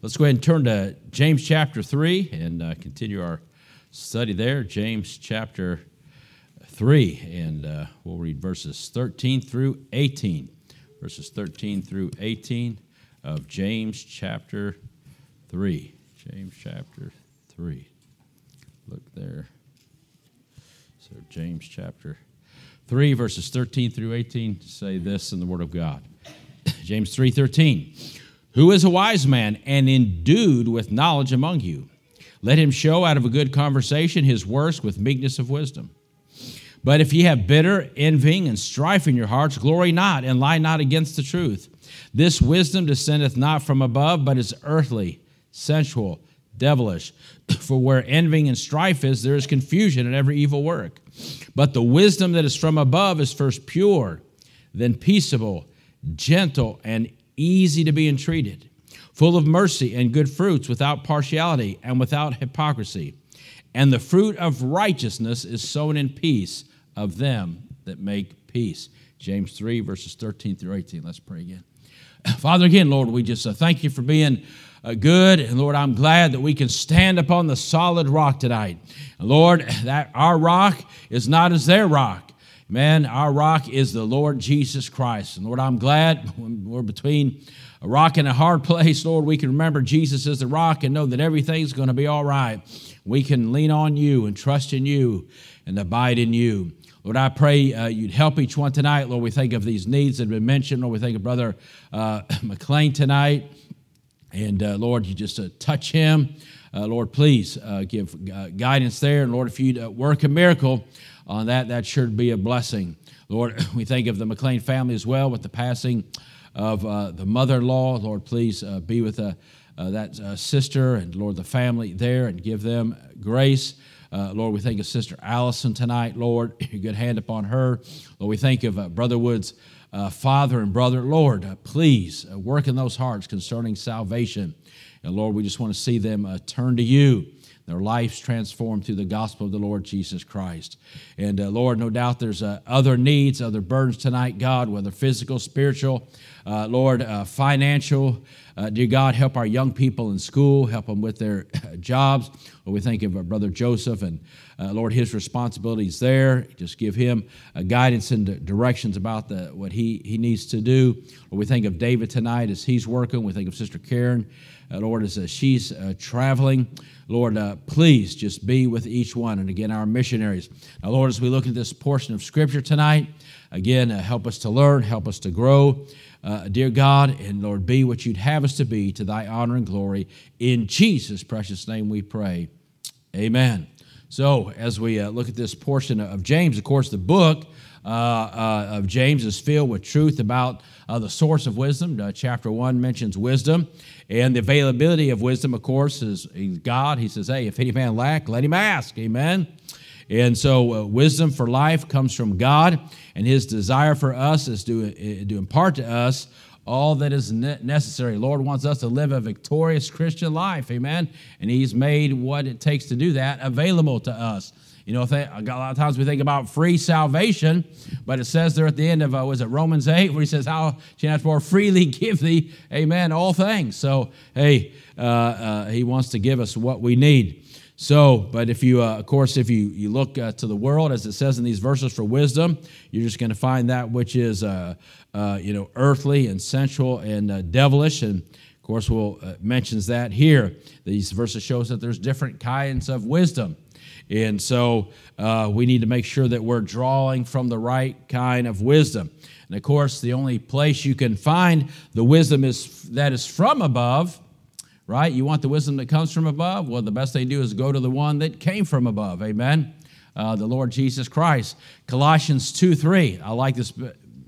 Let's go ahead and turn to James chapter 3 and uh, continue our study there. James chapter 3, and uh, we'll read verses 13 through 18. Verses 13 through 18 of James chapter 3. James chapter 3. Look there. So, James chapter 3, verses 13 through 18 say this in the Word of God. James 3 13. Who is a wise man and endued with knowledge among you? Let him show out of a good conversation his works with meekness of wisdom. But if ye have bitter envying and strife in your hearts, glory not and lie not against the truth. This wisdom descendeth not from above, but is earthly, sensual, devilish. For where envying and strife is, there is confusion in every evil work. But the wisdom that is from above is first pure, then peaceable, gentle, and easy to be entreated, full of mercy and good fruits, without partiality and without hypocrisy. And the fruit of righteousness is sown in peace of them that make peace. James 3, verses 13 through 18. Let's pray again. Father, again, Lord, we just uh, thank you for being uh, good. And Lord, I'm glad that we can stand upon the solid rock tonight. Lord, that our rock is not as their rock. Man, our rock is the Lord Jesus Christ. And Lord, I'm glad we're between a rock and a hard place, Lord, we can remember Jesus is the rock and know that everything's going to be all right. We can lean on you and trust in you and abide in you. Lord, I pray uh, you'd help each one tonight. Lord, we think of these needs that have been mentioned. Lord, we think of Brother uh, McLean tonight. And uh, Lord, you just uh, touch him. Uh, Lord, please uh, give guidance there. And Lord, if you'd work a miracle, on that, that should be a blessing. Lord, we think of the McLean family as well with the passing of uh, the mother in law. Lord, please uh, be with uh, uh that uh, sister and, Lord, the family there and give them grace. Uh, Lord, we think of Sister Allison tonight. Lord, your good hand upon her. Lord, we think of Brother Wood's father and brother. Lord, please work in those hearts concerning salvation. And Lord, we just want to see them turn to you their lives transformed through the gospel of the Lord Jesus Christ. And uh, Lord, no doubt there's uh, other needs, other burdens tonight, God, whether physical, spiritual, uh, Lord, uh, financial. Uh, dear God, help our young people in school, help them with their jobs. Lord, we think of our brother Joseph and uh, Lord, his responsibilities there. Just give him guidance and directions about the, what he, he needs to do. Lord, we think of David tonight as he's working. We think of Sister Karen, Lord, as she's traveling. Lord, uh, please just be with each one. And again, our missionaries. Now, Lord, as we look at this portion of Scripture tonight, again, uh, help us to learn, help us to grow. Uh, dear God, and Lord, be what you'd have us to be to thy honor and glory. In Jesus' precious name we pray. Amen. So, as we uh, look at this portion of James, of course, the book uh, uh, of James is filled with truth about uh, the source of wisdom. Uh, chapter 1 mentions wisdom. And the availability of wisdom, of course, is God. He says, hey, if any man lack, let him ask. Amen. And so, uh, wisdom for life comes from God, and His desire for us is to, uh, to impart to us all that is necessary. Lord wants us to live a victorious Christian life, amen. And He's made what it takes to do that available to us. You know, a lot of times we think about free salvation, but it says there at the end of, uh, was it Romans 8, where he says, How shall not more freely give thee, amen, all things. So, hey, uh, uh, he wants to give us what we need. So, but if you, uh, of course, if you, you look uh, to the world, as it says in these verses for wisdom, you're just going to find that which is, uh, uh, you know, earthly and sensual and devilish. And of course, we'll mentions that here. These verses shows that there's different kinds of wisdom. And so uh, we need to make sure that we're drawing from the right kind of wisdom. And of course, the only place you can find the wisdom is that is from above, right? You want the wisdom that comes from above? Well, the best thing to do is go to the one that came from above. Amen. Uh, the Lord Jesus Christ. Colossians 2 3. I like this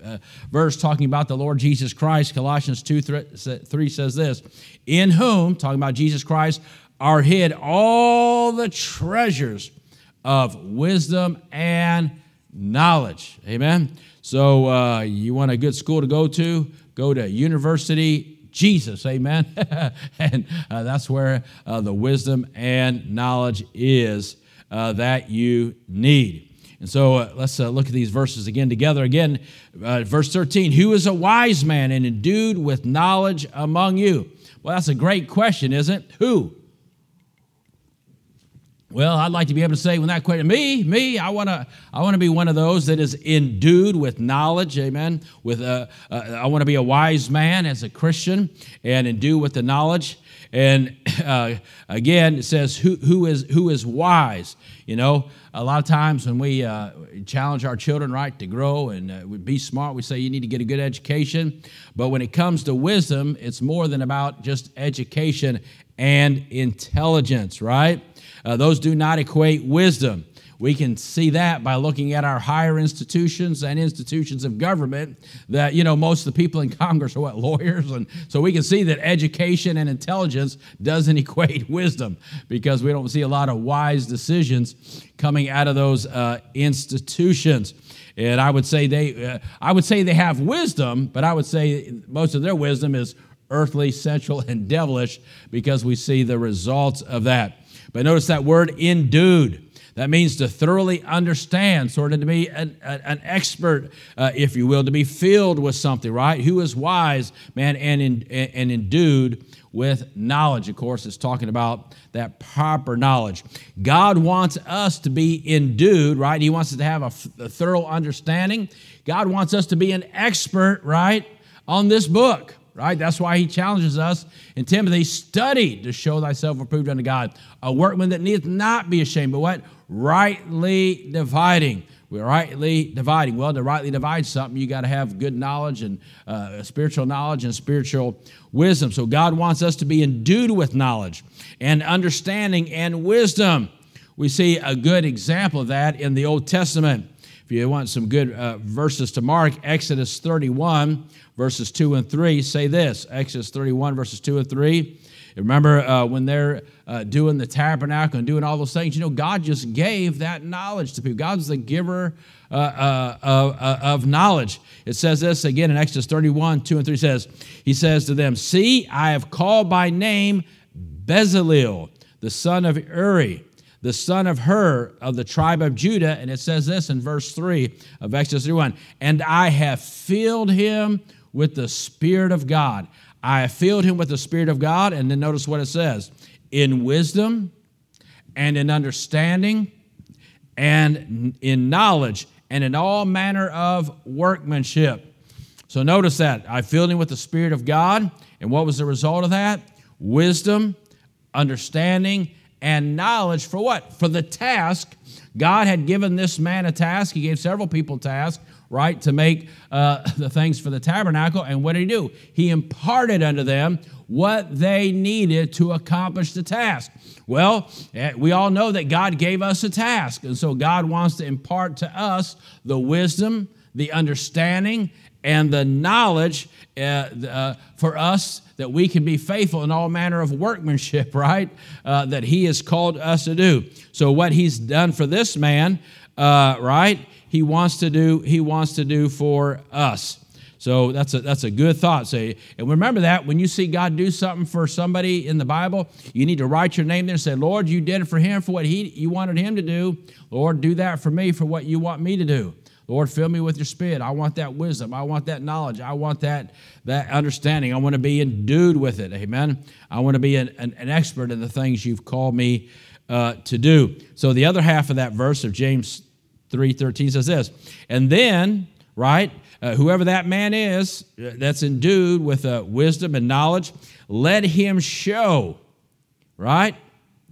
uh, verse talking about the Lord Jesus Christ. Colossians 2 3 says this In whom, talking about Jesus Christ, are hid all the treasures of wisdom and knowledge. Amen. So uh, you want a good school to go to? Go to University Jesus. Amen. and uh, that's where uh, the wisdom and knowledge is uh, that you need. And so uh, let's uh, look at these verses again together. Again, verse 13 Who is a wise man and endued with knowledge among you? Well, that's a great question, isn't it? Who? Well, I'd like to be able to say when that question, me, me, I want to, I want to be one of those that is endued with knowledge, amen. With, uh, uh, I want to be a wise man as a Christian and endued with the knowledge. And uh, again, it says, who, who is who is wise? You know, a lot of times when we uh, challenge our children, right, to grow and uh, be smart, we say you need to get a good education. But when it comes to wisdom, it's more than about just education and intelligence, right? Uh, those do not equate wisdom. We can see that by looking at our higher institutions and institutions of government that, you know, most of the people in Congress are what, lawyers? And so we can see that education and intelligence doesn't equate wisdom because we don't see a lot of wise decisions coming out of those uh, institutions. And I would say they, uh, I would say they have wisdom, but I would say most of their wisdom is earthly, sensual, and devilish because we see the results of that. But notice that word endued. That means to thoroughly understand, sort of to be an, an expert, uh, if you will, to be filled with something, right? Who is wise, man, and, in, and endued with knowledge. Of course, it's talking about that proper knowledge. God wants us to be endued, right? He wants us to have a, a thorough understanding. God wants us to be an expert, right, on this book right? That's why he challenges us in Timothy study to show thyself approved unto God, a workman that needeth not be ashamed, but what? Rightly dividing. We're rightly dividing. Well, to rightly divide something, you got to have good knowledge and uh, spiritual knowledge and spiritual wisdom. So God wants us to be endued with knowledge and understanding and wisdom. We see a good example of that in the Old Testament. If you want some good uh, verses to mark, Exodus 31, verses 2 and 3 say this Exodus 31, verses 2 and 3. Remember uh, when they're uh, doing the tabernacle and doing all those things, you know, God just gave that knowledge to people. God's the giver uh, uh uh, of knowledge. It says this again in Exodus 31, 2 and 3 says, He says to them, See, I have called by name Bezalel, the son of Uri the son of Hur of the tribe of Judah. And it says this in verse 3 of Exodus 31 And I have filled him with the Spirit of God. I have filled him with the Spirit of God. And then notice what it says in wisdom and in understanding and in knowledge and in all manner of workmanship. So notice that. I filled him with the Spirit of God. And what was the result of that? Wisdom, understanding, and knowledge for what? For the task. God had given this man a task. He gave several people tasks right, to make uh, the things for the tabernacle. And what did he do? He imparted unto them what they needed to accomplish the task. Well, eh, we all know that God gave us a task. And so God wants to impart to us the wisdom, the understanding, and the knowledge uh, uh, for us that we can be faithful in all manner of workmanship, right? Uh, that He has called us to do. So, what He's done for this man, uh, right? he wants to do he wants to do for us so that's a that's a good thought say and remember that when you see god do something for somebody in the bible you need to write your name there and say lord you did it for him for what he you wanted him to do lord do that for me for what you want me to do lord fill me with your spirit. I want that wisdom. I want that knowledge. I want that that understanding. I want to be endued with it. Amen? I want to be an, an, an expert in the things you've called me uh, to do. So the other half of that verse of james 3.13 says this, and then, right, uh, whoever that man is uh, that's endued with uh, wisdom and knowledge, let him show, right?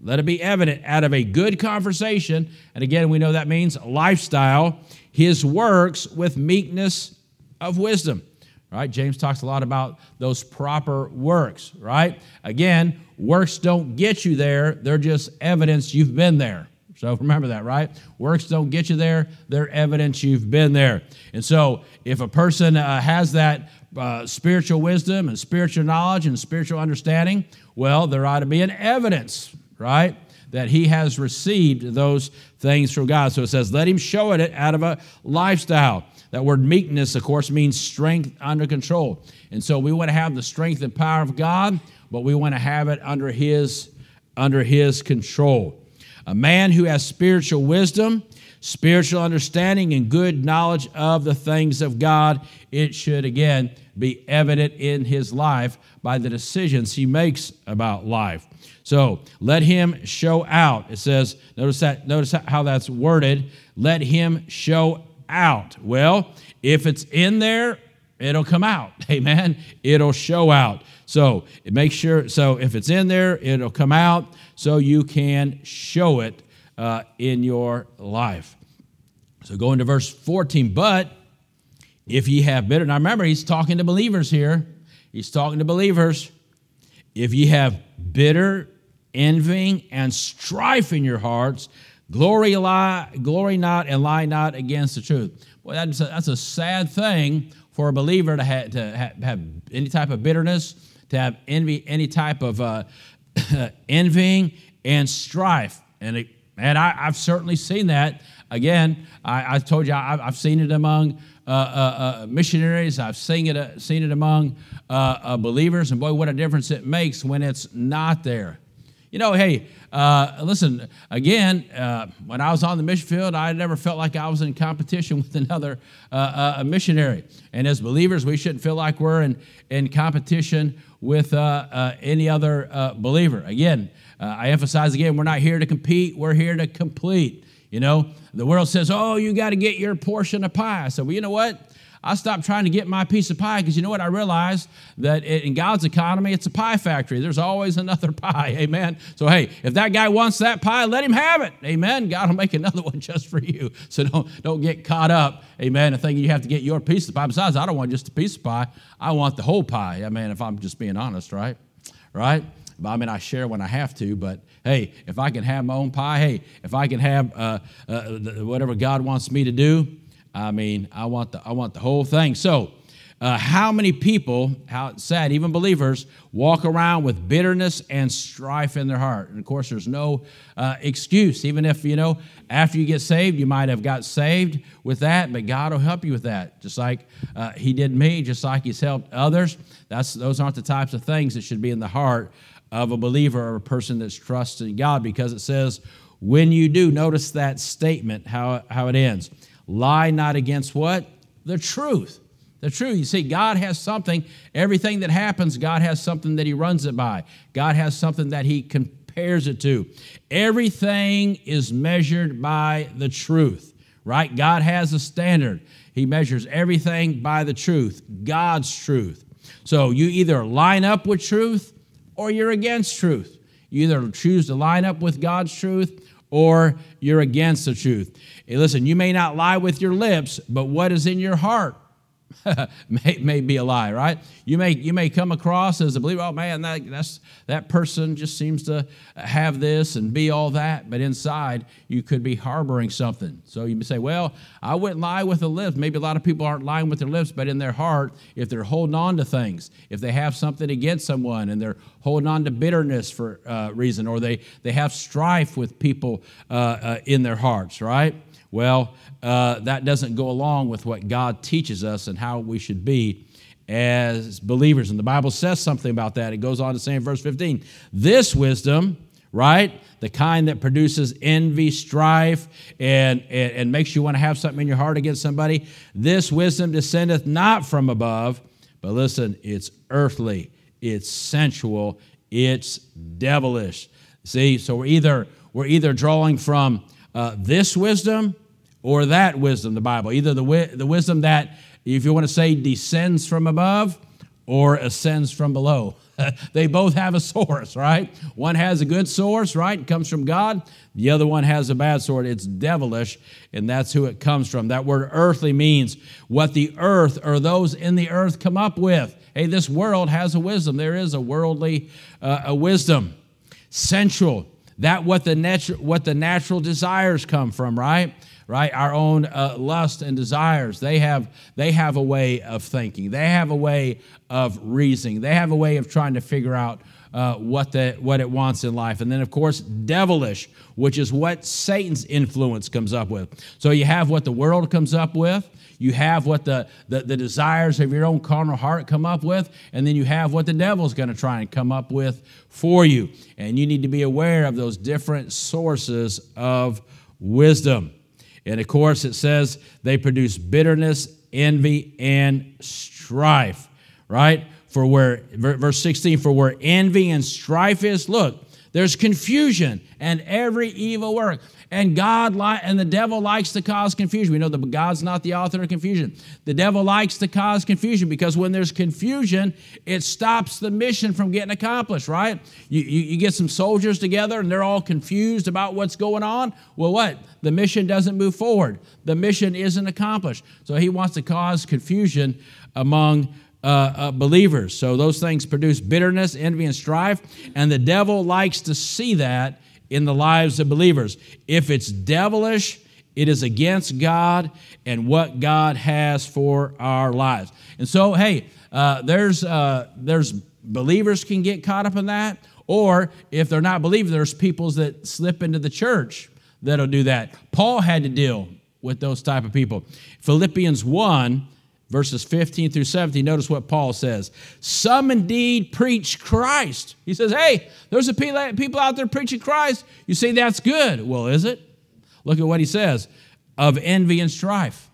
Let it be evident out of a good conversation, and again, we know that means lifestyle, his works with meekness of wisdom. Right? James talks a lot about those proper works, right? Again, works don't get you there, they're just evidence you've been there. So remember that, right? Works don't get you there, they're evidence you've been there. And so if a person uh, has that uh, spiritual wisdom and spiritual knowledge and spiritual understanding, well, there ought to be an evidence, right? That he has received those things from God. So it says, let him show it out of a lifestyle. That word meekness, of course, means strength under control. And so we want to have the strength and power of God, but we want to have it under his, under his control. A man who has spiritual wisdom spiritual understanding and good knowledge of the things of God. It should, again, be evident in his life by the decisions he makes about life. So let him show out. It says, notice that, notice how that's worded. Let him show out. Well, if it's in there, it'll come out. Amen. It'll show out. So make sure, so if it's in there, it'll come out so you can show it uh, in your life. So go into verse 14. But if ye have bitter, now remember, he's talking to believers here. He's talking to believers. If ye have bitter envying and strife in your hearts, glory, lie, glory not and lie not against the truth. Well, that's a, that's a sad thing for a believer to, have, to have any type of bitterness, to have envy, any type of uh, envying and strife. And, it, and I, have certainly seen that. Again, I, I told you I, have seen it among uh, uh, uh, missionaries. I've seen it, uh, seen it among uh, believers. And boy, what a difference it makes when it's not there. You know, hey, uh, listen, again, uh, when I was on the mission field, I never felt like I was in competition with another uh, uh missionary. And as believers, we shouldn't feel like we're in, in competition with uh, uh, any other believer. Again, I emphasize again, we're not here to compete, we're here to complete. You know, the world says, oh, you got to get your portion of pie. So, well, you know what? I stopped trying to get my piece of pie because you know what? I realized that in God's economy, it's a pie factory. There's always another pie. Amen. So, hey, if that guy wants that pie, let him have it. Amen. God will make another one just for you. So don't, don't get caught up, amen, and thinking you have to get your piece of pie. Besides, I don't want just a piece of pie. I want the whole pie. I mean, if I'm just being honest, right? Right? I mean, I share when I have to, but hey, if I can have my own pie, hey, if I can have uh, uh, whatever God wants me to do, I mean, I want the, I want the whole thing. So, uh, how many people, how sad, even believers, walk around with bitterness and strife in their heart? And of course, there's no uh, excuse. Even if, you know, after you get saved, you might have got saved with that, but God will help you with that. Just like uh, He did me, just like He's helped others. That's, those aren't the types of things that should be in the heart of a believer or a person that's trusting God because it says, when you do, notice that statement, how, how it ends. Lie not against what? The truth. The truth. You see, God has something, everything that happens, God has something that He runs it by. God has something that He compares it to. Everything is measured by the truth, right? God has a standard. He measures everything by the truth, God's truth. So you either line up with truth or you're against truth. You either choose to line up with God's truth or you're against the truth. Hey, listen, you may not lie with your lips, but what is in your heart may, may be a lie, right? You may, you may come across as a believer, oh man, that, that's, that person just seems to have this and be all that, but inside you could be harboring something. So you say, well, I wouldn't lie with the lips. Maybe a lot of people aren't lying with their lips, but in their heart, if they're holding on to things, if they have something against someone and they're holding on to bitterness for uh, reason, or they, they have strife with people uh, uh, in their hearts, right? Well, uh, that doesn't go along with what God teaches us and how we should be as believers. And the Bible says something about that. It goes on to say in verse 15, this wisdom, right, the kind that produces envy, strife, and, and, and makes you want to have something in your heart against somebody, this wisdom descendeth not from above, but listen, it's earthly, it's sensual, it's devilish. See, so we're either, we're either drawing from uh, this wisdom or that wisdom, the Bible. Either the, wi- the wisdom that, if you want to say, descends from above or ascends from below. they both have a source, right? One has a good source, right? It comes from God. The other one has a bad source. It's devilish, and that's who it comes from. That word earthly means what the earth or those in the earth come up with. Hey, this world has a wisdom. There is a worldly uh, a wisdom. Sensual that what the natural what the natural desires come from, right? Right, our own uh, lust and desires. They have they have a way of thinking. They have a way of reasoning. They have a way of trying to figure out uh, what the what it wants in life. And then, of course, devilish, which is what Satan's influence comes up with. So you have what the world comes up with. You have what the, the, the desires of your own carnal heart come up with, and then you have what the devil's going to try and come up with for you. And you need to be aware of those different sources of wisdom. And of course, it says they produce bitterness, envy, and strife, right? For where, verse 16, for where envy and strife is, look, there's confusion and every evil work. And God li- and the devil likes to cause confusion. We know that God's not the author of confusion. The devil likes to cause confusion because when there's confusion, it stops the mission from getting accomplished, right? You, you, you get some soldiers together and they're all confused about what's going on. Well, what? The mission doesn't move forward. The mission isn't accomplished. So he wants to cause confusion among uh, uh, believers. So those things produce bitterness, envy, and strife. And the devil likes to see that in the lives of believers. If it's devilish, it is against God and what God has for our lives. And so, hey, uh, there's uh, there's believers can get caught up in that, or if they're not believers, there's peoples that slip into the church that'll do that. Paul had to deal with those type of people. Philippians one verses 15 through 17, notice what Paul says. Some indeed preach Christ. He says, hey, there's a people out there preaching Christ. You say that's good. Well, is it? Look at what he says of envy and strife.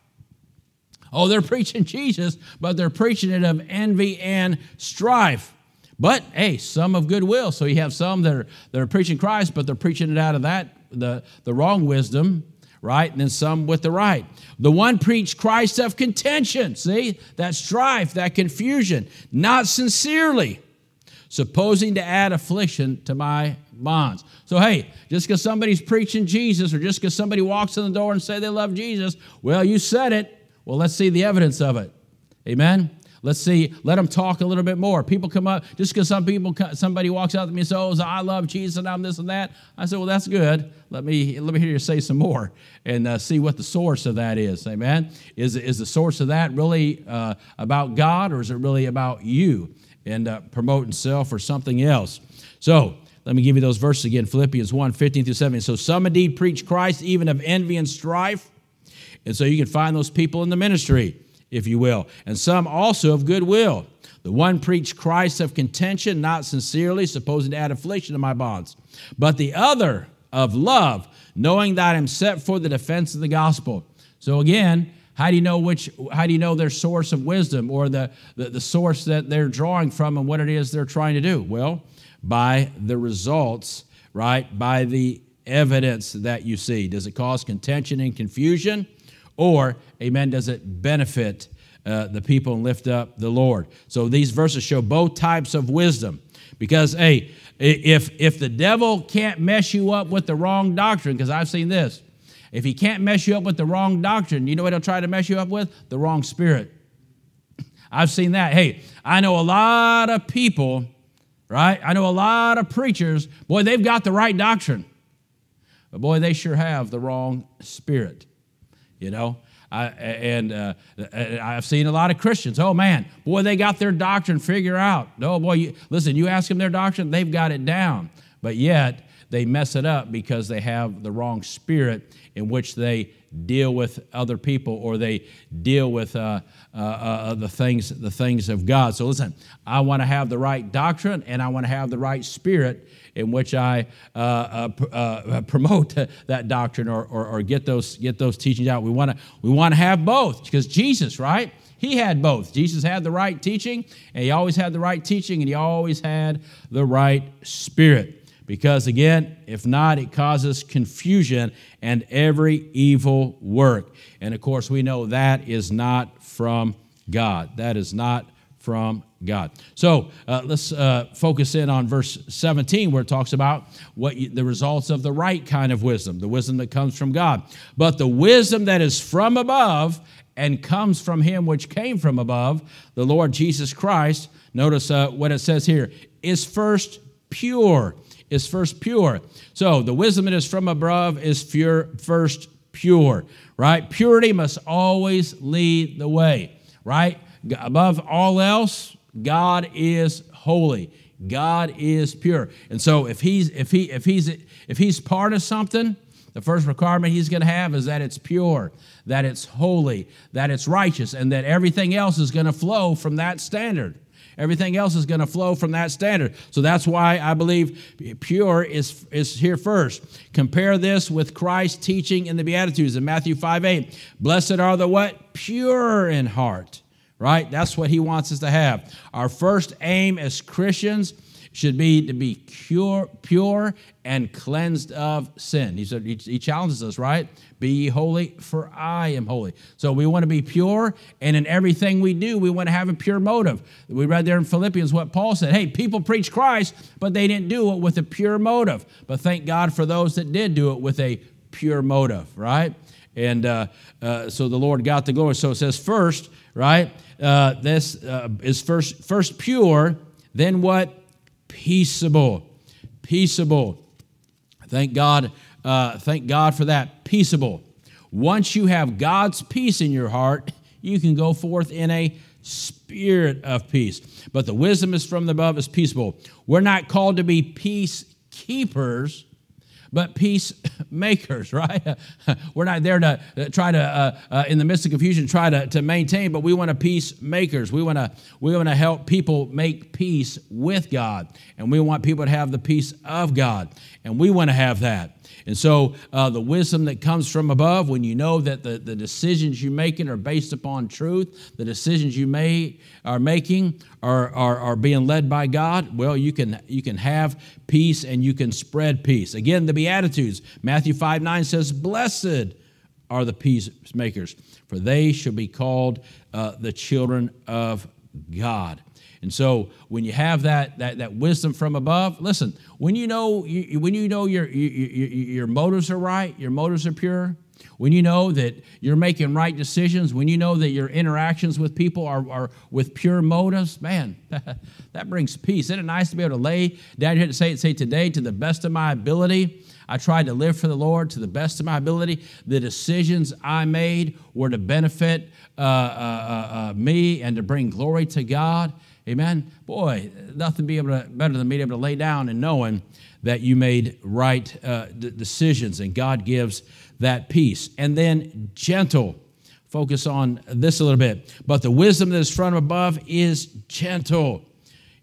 Oh, they're preaching Jesus, but they're preaching it of envy and strife. But hey, some of goodwill. So you have some that are, that are preaching Christ, but they're preaching it out of that, the, the wrong wisdom right? And then some with the right. The one preached Christ of contention. See, that strife, that confusion, not sincerely, supposing to add affliction to my bonds. So, hey, just because somebody's preaching Jesus or just because somebody walks in the door and say they love Jesus, well, you said it. Well, let's see the evidence of it. Amen. Let's see, let them talk a little bit more. People come up, just because some people, somebody walks out to me and says, oh, I love Jesus and I'm this and that. I said, well, that's good. Let me, let me hear you say some more and uh, see what the source of that is. Amen. Is, is the source of that really uh, about God or is it really about you and uh, promoting self or something else? So, let me give you those verses again Philippians 1 15 through 17. So, some indeed preach Christ even of envy and strife. And so you can find those people in the ministry if you will, and some also of goodwill. The one preached Christ of contention, not sincerely, supposing to add affliction to my bonds, but the other of love, knowing that I am set for the defense of the gospel. So again, how do you know which how do you know their source of wisdom or the, the, the source that they're drawing from and what it is they're trying to do? Well, by the results, right? By the evidence that you see. Does it cause contention and confusion? Or, amen, does it benefit uh, the people and lift up the Lord? So these verses show both types of wisdom. Because, hey, if, if the devil can't mess you up with the wrong doctrine, because I've seen this, if he can't mess you up with the wrong doctrine, you know what he'll try to mess you up with? The wrong spirit. I've seen that. Hey, I know a lot of people, right? I know a lot of preachers, boy, they've got the right doctrine. But boy, they sure have the wrong spirit you know. I, and uh, I've seen a lot of Christians. Oh man, boy, they got their doctrine figured out. No, oh, boy, you, listen, you ask them their doctrine, they've got it down. But yet they mess it up because they have the wrong spirit in which they deal with other people or they deal with uh, uh, uh, the things the things of God. So listen, I want to have the right doctrine and I want to have the right spirit in which I uh, uh, uh promote that doctrine or, or, or, get those get those teachings out. We want to we want to have both because Jesus, right? He had both. Jesus had the right teaching, and he always had the right teaching, and he always had the right spirit. Because again, if not, it causes confusion and every evil work. And of course, we know that is not from God. That is not from God. So uh, let's uh, focus in on verse 17, where it talks about what you, the results of the right kind of wisdom, the wisdom that comes from God. But the wisdom that is from above and comes from Him which came from above, the Lord Jesus Christ. Notice uh, what it says here is first pure. Is first pure. So the wisdom that is from above is pure, first pure, right? Purity must always lead the way, right? Above all else, God is holy. God is pure. And so if he's if he if he's if he's part of something, the first requirement he's going to have is that it's pure, that it's holy, that it's righteous, and that everything else is going to flow from that standard. Everything else is going to flow from that standard. So that's why I believe pure is, is here first. Compare this with Christ's teaching in the Beatitudes in Matthew 5 8. Blessed are the what? Pure in heart, right? That's what he wants us to have. Our first aim as Christians should be to be pure, pure and cleansed of sin. He said he challenges us, right? Be ye holy, for I am holy. So we want to be pure, and in everything we do, we want to have a pure motive. We read there in Philippians what Paul said. Hey, people preach Christ, but they didn't do it with a pure motive. But thank God for those that did do it with a pure motive, right? And uh, uh, so the Lord got the glory. So it says first, right? Uh, this uh, is first first pure, then what? Peaceable. Peaceable. Thank God. Uh, thank God for that. Peaceable. Once you have God's peace in your heart, you can go forth in a spirit of peace. But the wisdom is from above is peaceable. We're not called to be peacekeepers, but peacemakers, right? We're not there to try to, uh, uh, in the midst of confusion, try to, to maintain, but we want to peacemakers. We want to we want to help people make peace with God, and we want people to have the peace of God, and we want to have that. And so uh, the wisdom that comes from above, when you know that the, the decisions you're making are based upon truth, the decisions you may are making are, are, are being led by God, well, you can you can have peace and you can spread peace. Again, the Beatitudes, Matthew 5 9 says, Blessed are the peacemakers, for they shall be called uh, the children of God. And so when you have that, that, that wisdom from above, listen, when you know, you, when you know your, your, your motives are right, your motives are pure, when you know that you're making right decisions, when you know that your interactions with people are, are with pure motives, man, that brings peace. Isn't it nice to be able to lay down here to say, say today, to the best of my ability, I tried to live for the Lord to the best of my ability. The decisions I made were to benefit uh, uh, uh, uh me and to bring glory to God. Amen. Boy, nothing be able to, better than being able to lay down and knowing that you made right uh, d- decisions and God gives that peace. And then gentle. Focus on this a little bit. But the wisdom that is from above is gentle.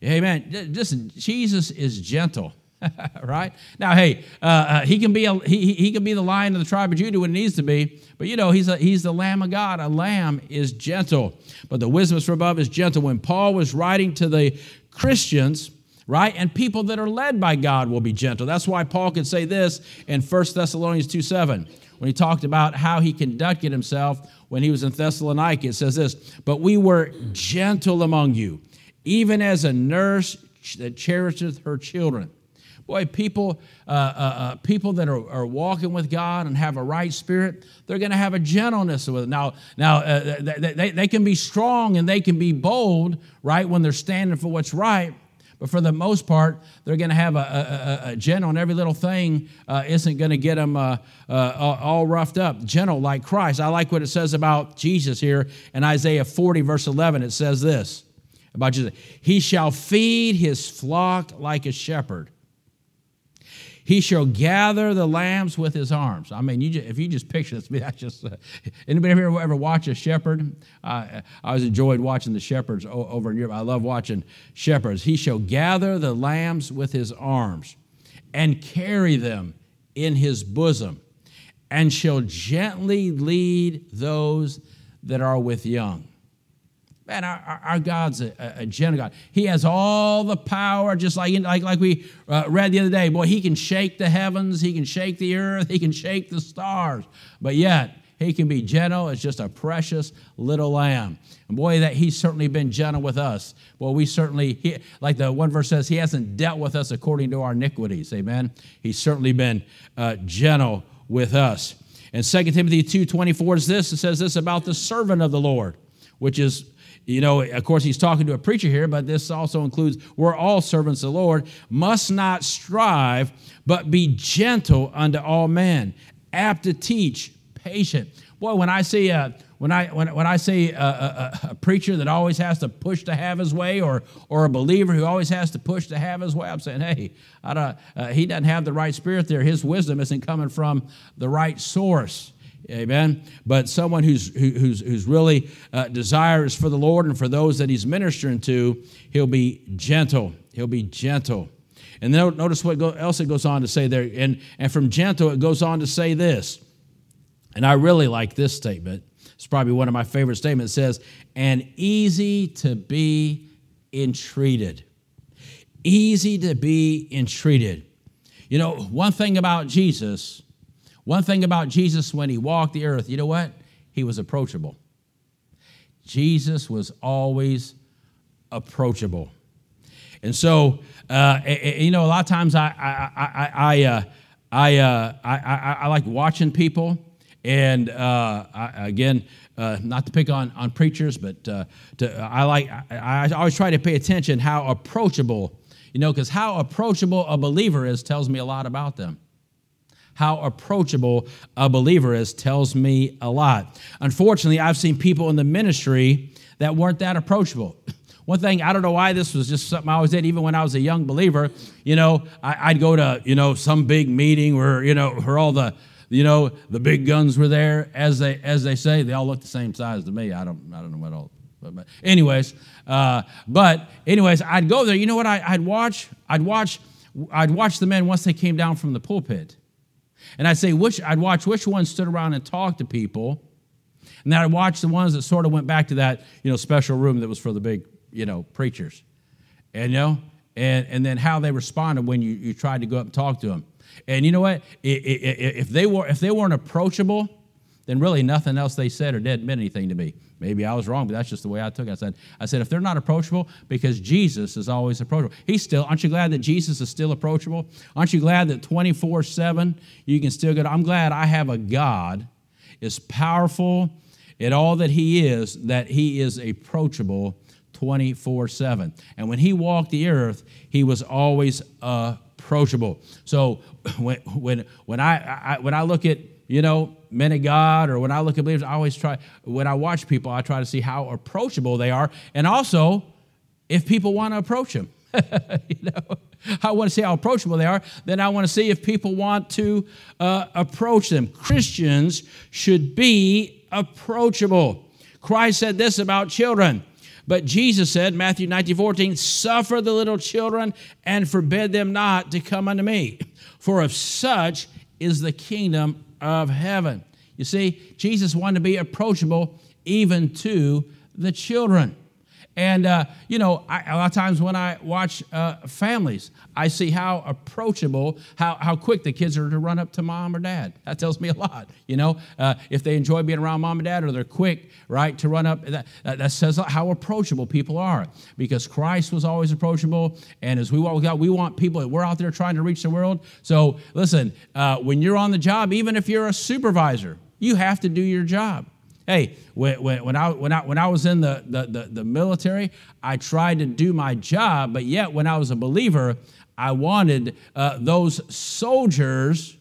Amen. Listen, Jesus is gentle. right now, hey, uh, uh, he can be a, he, he can be the lion of the tribe of Judah when it needs to be, but you know he's a, he's the Lamb of God. A lamb is gentle, but the wisdom from above is gentle. When Paul was writing to the Christians, right, and people that are led by God will be gentle. That's why Paul could say this in 1 Thessalonians 2 7 when he talked about how he conducted himself when he was in Thessalonica. It says this, but we were gentle among you, even as a nurse that cherisheth her children. Boy, people, uh, uh, uh, people that are, are, walking with God and have a right spirit, they're going to have a gentleness with it. Now, now uh, they, they, they can be strong and they can be bold, right, when they're standing for what's right. But for the most part, they're going to have a, a, a, gentle, and every little thing uh, isn't going to get them uh, uh, all roughed up. Gentle like Christ. I like what it says about Jesus here in Isaiah 40, verse 11. It says this about Jesus He shall feed his flock like a shepherd. He shall gather the lambs with his arms. I mean, you just, if you just picture this, that's just. Uh, anybody ever ever watch a shepherd? Uh, I always enjoyed watching the shepherds over in Europe. I love watching shepherds. He shall gather the lambs with his arms, and carry them in his bosom, and shall gently lead those that are with young. Man, our, our God's a, a, gentle God. He has all the power, just like, like, like we uh, read the other day. Boy, He can shake the heavens, He can shake the earth, He can shake the stars. But yet, He can be gentle as just a precious little lamb. And boy, that He's certainly been gentle with us. Well, we certainly, he, like the one verse says, He hasn't dealt with us according to our iniquities. Amen. He's certainly been uh, gentle with us. And 2 Timothy 2.24 is this. It says this about the servant of the Lord, which is you know, of course, he's talking to a preacher here, but this also includes we're all servants of the Lord, must not strive, but be gentle unto all men, apt to teach, patient. Boy, when I see a when I when, when I see a, a, a, preacher that always has to push to have his way, or or a believer who always has to push to have his way, I'm saying, hey, uh, he doesn't have the right spirit there. His wisdom isn't coming from the right source. Amen. But someone who's, who, who's, who's really uh, desirous for the Lord and for those that he's ministering to, he'll be gentle. He'll be gentle. And then notice what else it goes on to say there. And, and from gentle, it goes on to say this. And I really like this statement. It's probably one of my favorite statements. It says, and easy to be entreated. Easy to be entreated. You know, one thing about Jesus, one thing about Jesus when he walked the earth, you know what? He was approachable. Jesus was always approachable. And so, uh, you know, a lot of times I, I, I, I, uh, I, uh, I, I, I, like watching people. And uh, I, again, uh, not to pick on, on preachers, but uh, to, I like I, I always try to pay attention how approachable you know, because how approachable a believer is tells me a lot about them. How approachable a believer is tells me a lot. Unfortunately, I've seen people in the ministry that weren't that approachable. One thing, I don't know why this was just something I always did, even when I was a young believer. You know, I, would go to, you know, some big meeting where, you know, where all the, you know, the big guns were there, as they as they say. They all look the same size to me. I don't I don't know what all but, but anyways, uh, but anyways, I'd go there. You know what? I, would watch. I'd watch. I'd watch the men once they came down from the pulpit, and I'd say which. I'd watch which ones stood around and talked to people, and then I'd watch the ones that sort of went back to that you know special room that was for the big you know preachers, and you know, and and then how they responded when you you tried to go up and talk to them. And you know what? If they were if they weren't approachable then really nothing else they said or did meant anything to me. Maybe I was wrong, but that's just the way I took it. I said, I said, if they're not approachable, because Jesus is always approachable. He's still, aren't you glad that Jesus is still approachable? Aren't you glad that 24 7 you can still get? I'm glad I have a God as powerful in all that He is, that He is approachable 24 7. And when He walked the earth, He was always approachable. So when, when, when, I, I when I look at you know, men of God, or when I look at believers, I always try, when I watch people, I try to see how approachable they are. And also, if people want to approach them. you know, I want to see how approachable they are. Then I want to see if people want to uh, approach them. Christians should be approachable. Christ said this about children. But Jesus said, Matthew 19, 14, suffer the little children and forbid them not to come unto me. For of such is the kingdom of heaven. You see, Jesus wanted to be approachable even to the children. And, uh, you know, I, a lot of times when I watch uh, families, I see how approachable, how, how quick the kids are to run up to mom or dad. That tells me a lot, you know, uh, if they enjoy being around mom and dad or they're quick, right, to run up. That, that says how approachable people are because Christ was always approachable. And as we walk out, we want people, we're out there trying to reach the world. So listen, uh, when you're on the job, even if you're a supervisor, you have to do your job. Hey, when, when, I, when, I, when I was in the, the, the, the military, I tried to do my job, but yet when I was a believer, I wanted uh, those soldiers,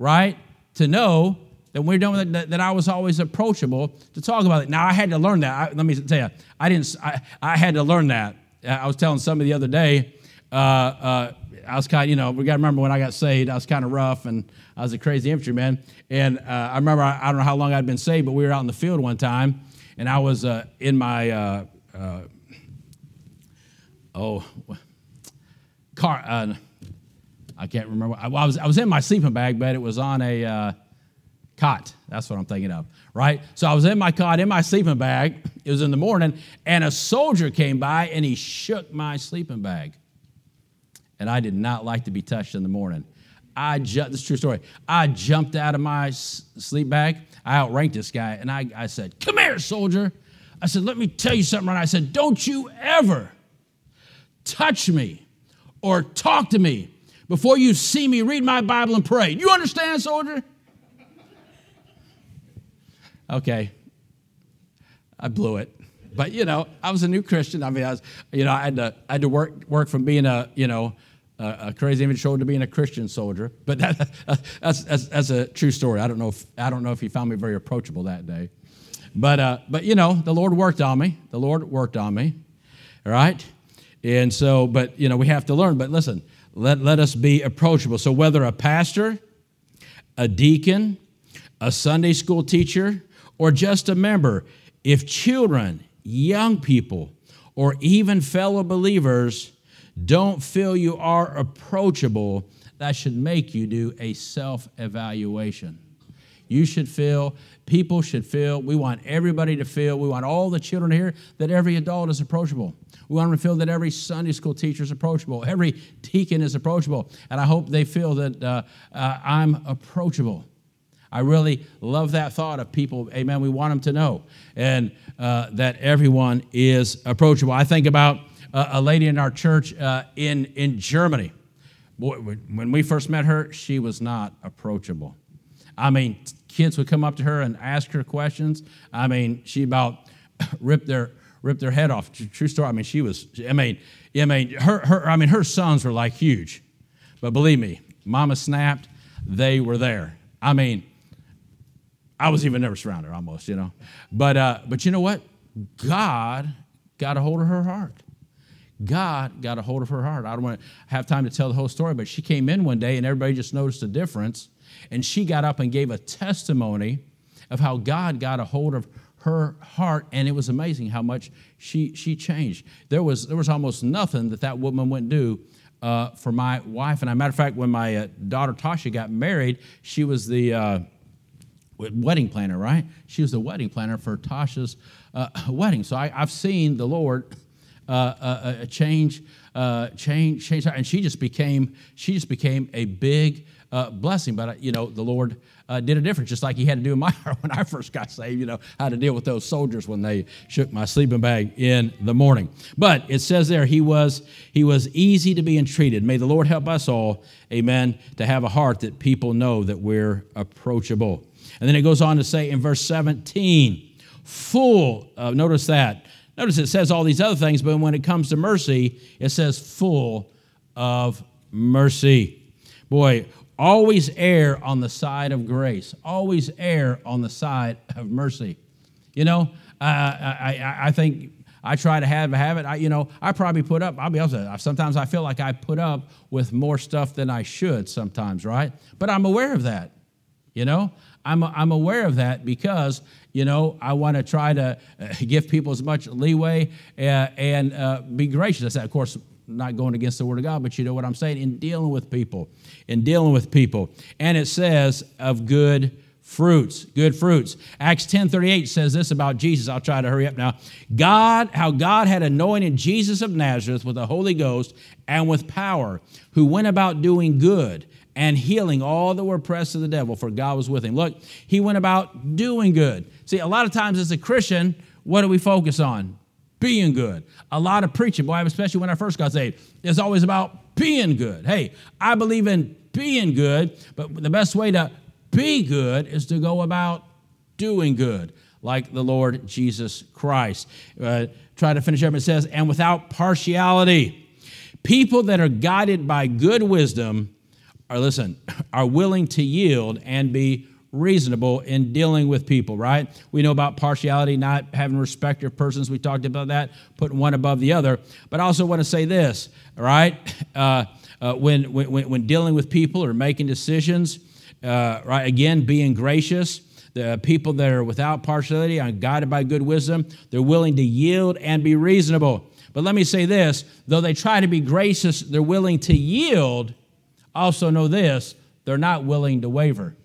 right, to know that we're with that, that, I was always approachable to talk about it. Now I had to learn that. I, let me tell you, I didn't. I, I had to learn that. I was telling somebody the other day. Uh, uh, I was kind you know, we got to remember when I got saved, I was kind of rough and I was a crazy infantryman. And uh, I remember, I, I, don't know how long I'd been saved, but we were out in the field one time and I was uh, in my, uh, uh oh, car, uh, I can't remember. I, I, was, I was in my sleeping bag, but it was on a cot. That's what I'm thinking of, right? So I was in my cot, in my sleeping bag. It was in the morning, and a soldier came by and he shook my sleeping bag and I did not like to be touched in the morning. I ju- this is true story. I jumped out of my s- sleep bag. I outranked this guy, and I, I said, "Come here, soldier." I said, "Let me tell you something." Right? I said, "Don't you ever touch me or talk to me before you see me read my Bible and pray. You understand, soldier?" Okay, I blew it but you know, I was a new Christian. I mean, I was, you know, I had to, I had to work, work from being a, you know, a, crazy image soldier to being a Christian soldier. But that, that's, that's, that's, a true story. I don't know if, I don't know if he found me very approachable that day. But, uh, but you know, the Lord worked on me. The Lord worked on me. All right. And so, but you know, we have to learn. But listen, let, let us be approachable. So whether a pastor, a deacon, a Sunday school teacher, or just a member, if children, young people, or even fellow believers don't feel you are approachable, that should make you do a self evaluation. You should feel, people should feel, we want everybody to feel, we want all the children here that every adult is approachable. We want them to feel that every Sunday school teacher is approachable, every deacon is approachable. And I hope they feel that uh, uh, I'm approachable. I really love that thought of people, amen, we want them to know, and uh, that everyone is approachable. I think about uh, a lady in our church uh, in, in Germany. Boy, when we first met her, she was not approachable. I mean, kids would come up to her and ask her questions. I mean, she about ripped their ripped their head off. True story. I mean, she was. I mean, I mean, her, her. I mean, her sons were like huge, but believe me, Mama snapped. They were there. I mean, I was even nervous around her almost, you know. But uh, but you know what? God got a hold of her heart. God got a hold of her heart. I don't want to have time to tell the whole story, but she came in one day and everybody just noticed a difference and she got up and gave a testimony of how God got a hold of her heart, and it was amazing how much she, she changed. There was, there was almost nothing that that woman wouldn't do uh, for my wife. And a matter of fact, when my uh, daughter Tasha got married, she was the uh, wedding planner, right? She was the wedding planner for Tasha's uh, wedding. So I, have seen the Lord uh, uh, change, change, change, and she just became she just became a big uh, blessing. But, uh, you know, the Lord uh, did a difference, just like He had to do in my heart when I first got saved, you know, how to deal with those soldiers when they shook my sleeping bag in the morning. But it says there, He was, he was easy to be entreated. May the Lord help us all, amen, to have a heart that people know that we're approachable. And then it goes on to say in verse 17, full, uh, notice that. Notice it says all these other things, but when it comes to mercy, it says full of mercy. Boy, Always err on the side of grace. Always err on the side of mercy. You know, I, I, I think I try to have have it. I, you know, I probably put up. I'll be honest. Sometimes I feel like I put up with more stuff than I should. Sometimes, right? But I'm aware of that. You know, I'm I'm aware of that because you know I want to try to uh, give people as much leeway uh, and uh, be gracious. That, of course, not going against the word of God, but you know what I'm saying? In dealing with people, in dealing with people. And it says of good fruits, good fruits. Acts 10:38 says this about Jesus. I'll try to hurry up now. God, how God had anointed Jesus of Nazareth with the Holy Ghost and with power, who went about doing good and healing all that were oppressed of the devil, for God was with him. Look, he went about doing good. See, a lot of times as a Christian, what do we focus on? being good. A lot of preaching, boy, especially when I first got saved, is always about being good. Hey, I believe in being good, but the best way to be good is to go about doing good, like the Lord Jesus Christ. Uh, try to finish up. It says, and without partiality, people that are guided by good wisdom are, listen, are willing to yield and be reasonable in dealing with people, right? We know about partiality, not having respect of persons. We talked about that, putting one above the other. But I also want to say this, right? Uh, uh, when, when, when dealing with people or making decisions, uh, right? Again, being gracious. The people that are without partiality are guided by good wisdom. They're willing to yield and be reasonable. But let me say this though they try to be gracious, they're willing to yield. Also, know this they're not willing to waver.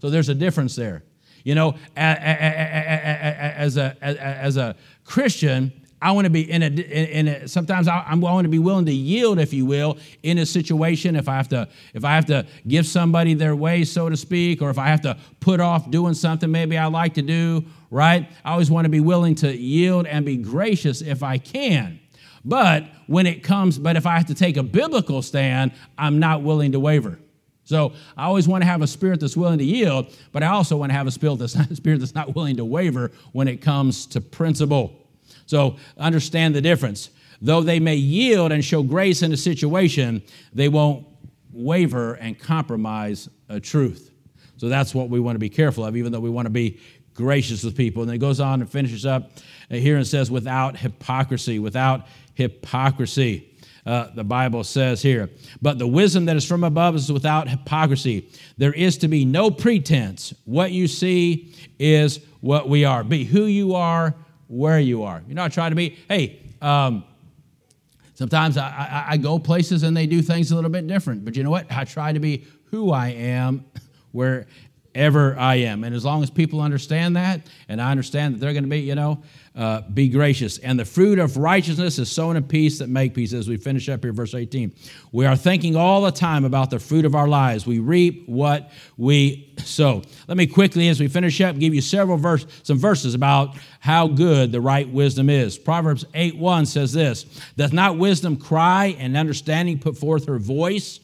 so there's a difference there. You know, as a, as a Christian, I want to be in a, in a sometimes I, am going to be willing to yield, if you will, in a situation. If I have to, if I have to give somebody their way, so to speak, or if I have to put off doing something maybe I like to do, right? I always want to be willing to yield and be gracious if I can. But when it comes, but if I have to take a biblical stand, I'm not willing to waver. So I always want to have a spirit that's willing to yield, but I also want to have a spirit that's not, spirit that's not willing to waver when it comes to principle. So understand the difference. Though they may yield and show grace in a situation, they won't waver and compromise a truth. So that's what we want to be careful of, even though we want to be gracious with people. And it goes on and finishes up here and says, without hypocrisy, without hypocrisy. uh, the Bible says here. But the wisdom that is from above is without hypocrisy. There is to be no pretense. What you see is what we are. Be who you are, where you are. You're not trying to be, hey, um, sometimes I, I, I go places and they do things a little bit different. But you know what? I try to be who I am wherever I am. And as long as people understand that, and I understand that they're going to be, you know, uh, be gracious. And the fruit of righteousness is sown in peace that make peace. As we finish up here, verse 18. We are thinking all the time about the fruit of our lives. We reap what we sow. Let me quickly, as we finish up, give you several verse, some verses about how good the right wisdom is. Proverbs 8 1 says this Doth not wisdom cry and understanding put forth her voice?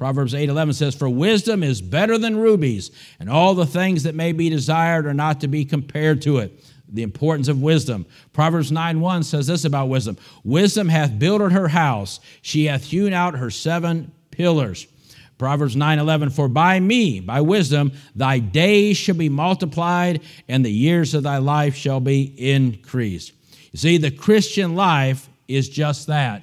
Proverbs 8:11 says for wisdom is better than rubies and all the things that may be desired are not to be compared to it the importance of wisdom. Proverbs 9 1 says this about wisdom Wisdom hath builded her house, she hath hewn out her seven pillars. Proverbs 9 11, for by me, by wisdom, thy days shall be multiplied, and the years of thy life shall be increased. You see, the Christian life is just that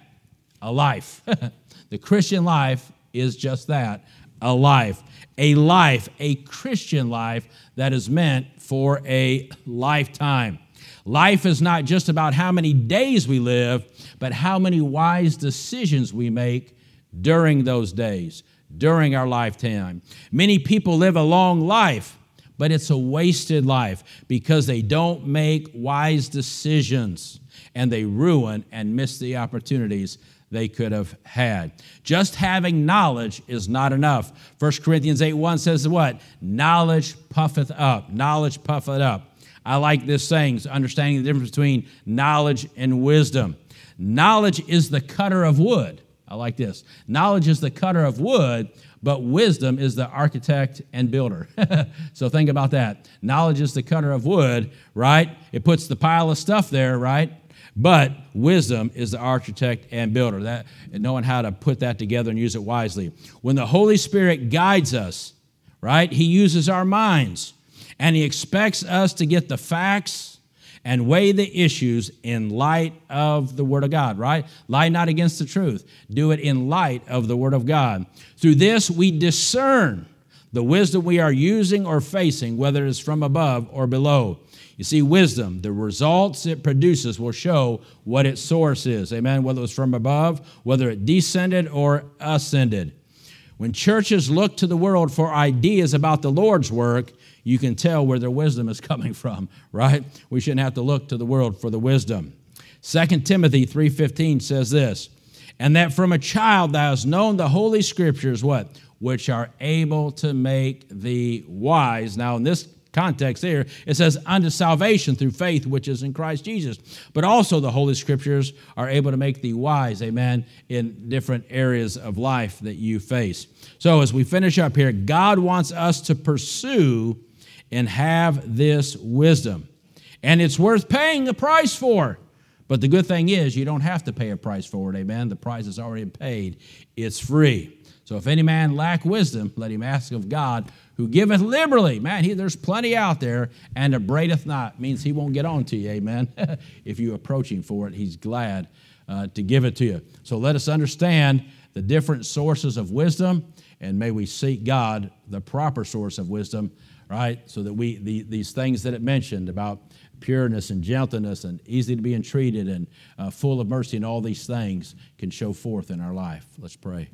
a life. the Christian life is just that a life. A life, a Christian life that is meant for a lifetime. Life is not just about how many days we live, but how many wise decisions we make during those days, during our lifetime. Many people live a long life, but it's a wasted life because they don't make wise decisions and they ruin and miss the opportunities they could have had. Just having knowledge is not enough. 1 Corinthians 8 1 says what? Knowledge puffeth up. Knowledge puffeth up. I like this saying, understanding the difference between knowledge and wisdom. Knowledge is the cutter of wood. I like this. Knowledge is the cutter of wood, but wisdom is the architect and builder. so think about that. Knowledge is the cutter of wood, right? It puts the pile of stuff there, right? But wisdom is the architect and builder. That knowing how to put that together and use it wisely. When the Holy Spirit guides us, right? He uses our minds and he expects us to get the facts and weigh the issues in light of the Word of God, right? Lie not against the truth. Do it in light of the Word of God. Through this, we discern the wisdom we are using or facing, whether it is from above or below. You see, wisdom, the results it produces will show what its source is. Amen. Whether it was from above, whether it descended or ascended. When churches look to the world for ideas about the Lord's work, you can tell where their wisdom is coming from, right? We shouldn't have to look to the world for the wisdom. 2 Timothy 3:15 says this, and that from a child thou hast known the holy scriptures what which are able to make thee wise. Now in this context there, it says, unto salvation through faith which is in Christ Jesus. But also the Holy Scriptures are able to make thee wise, amen, in different areas of life that you face. So as we finish up here, God wants us to pursue and have this wisdom. And it's worth paying a price for. But the good thing is, you don't have to pay a price for it, amen. The price is already paid, it's free. So if any man lack wisdom, let him ask of God, who giveth liberally. Man, he, there's plenty out there, and upbraideth not means he won't get on to you, amen. if you approach him for it, he's glad uh, to give it to you. So let us understand the different sources of wisdom, and may we seek God, the proper source of wisdom, right? So that we, the, these things that it mentioned about pureness and gentleness and easy to be entreated and uh, full of mercy and all these things can show forth in our life. Let's pray.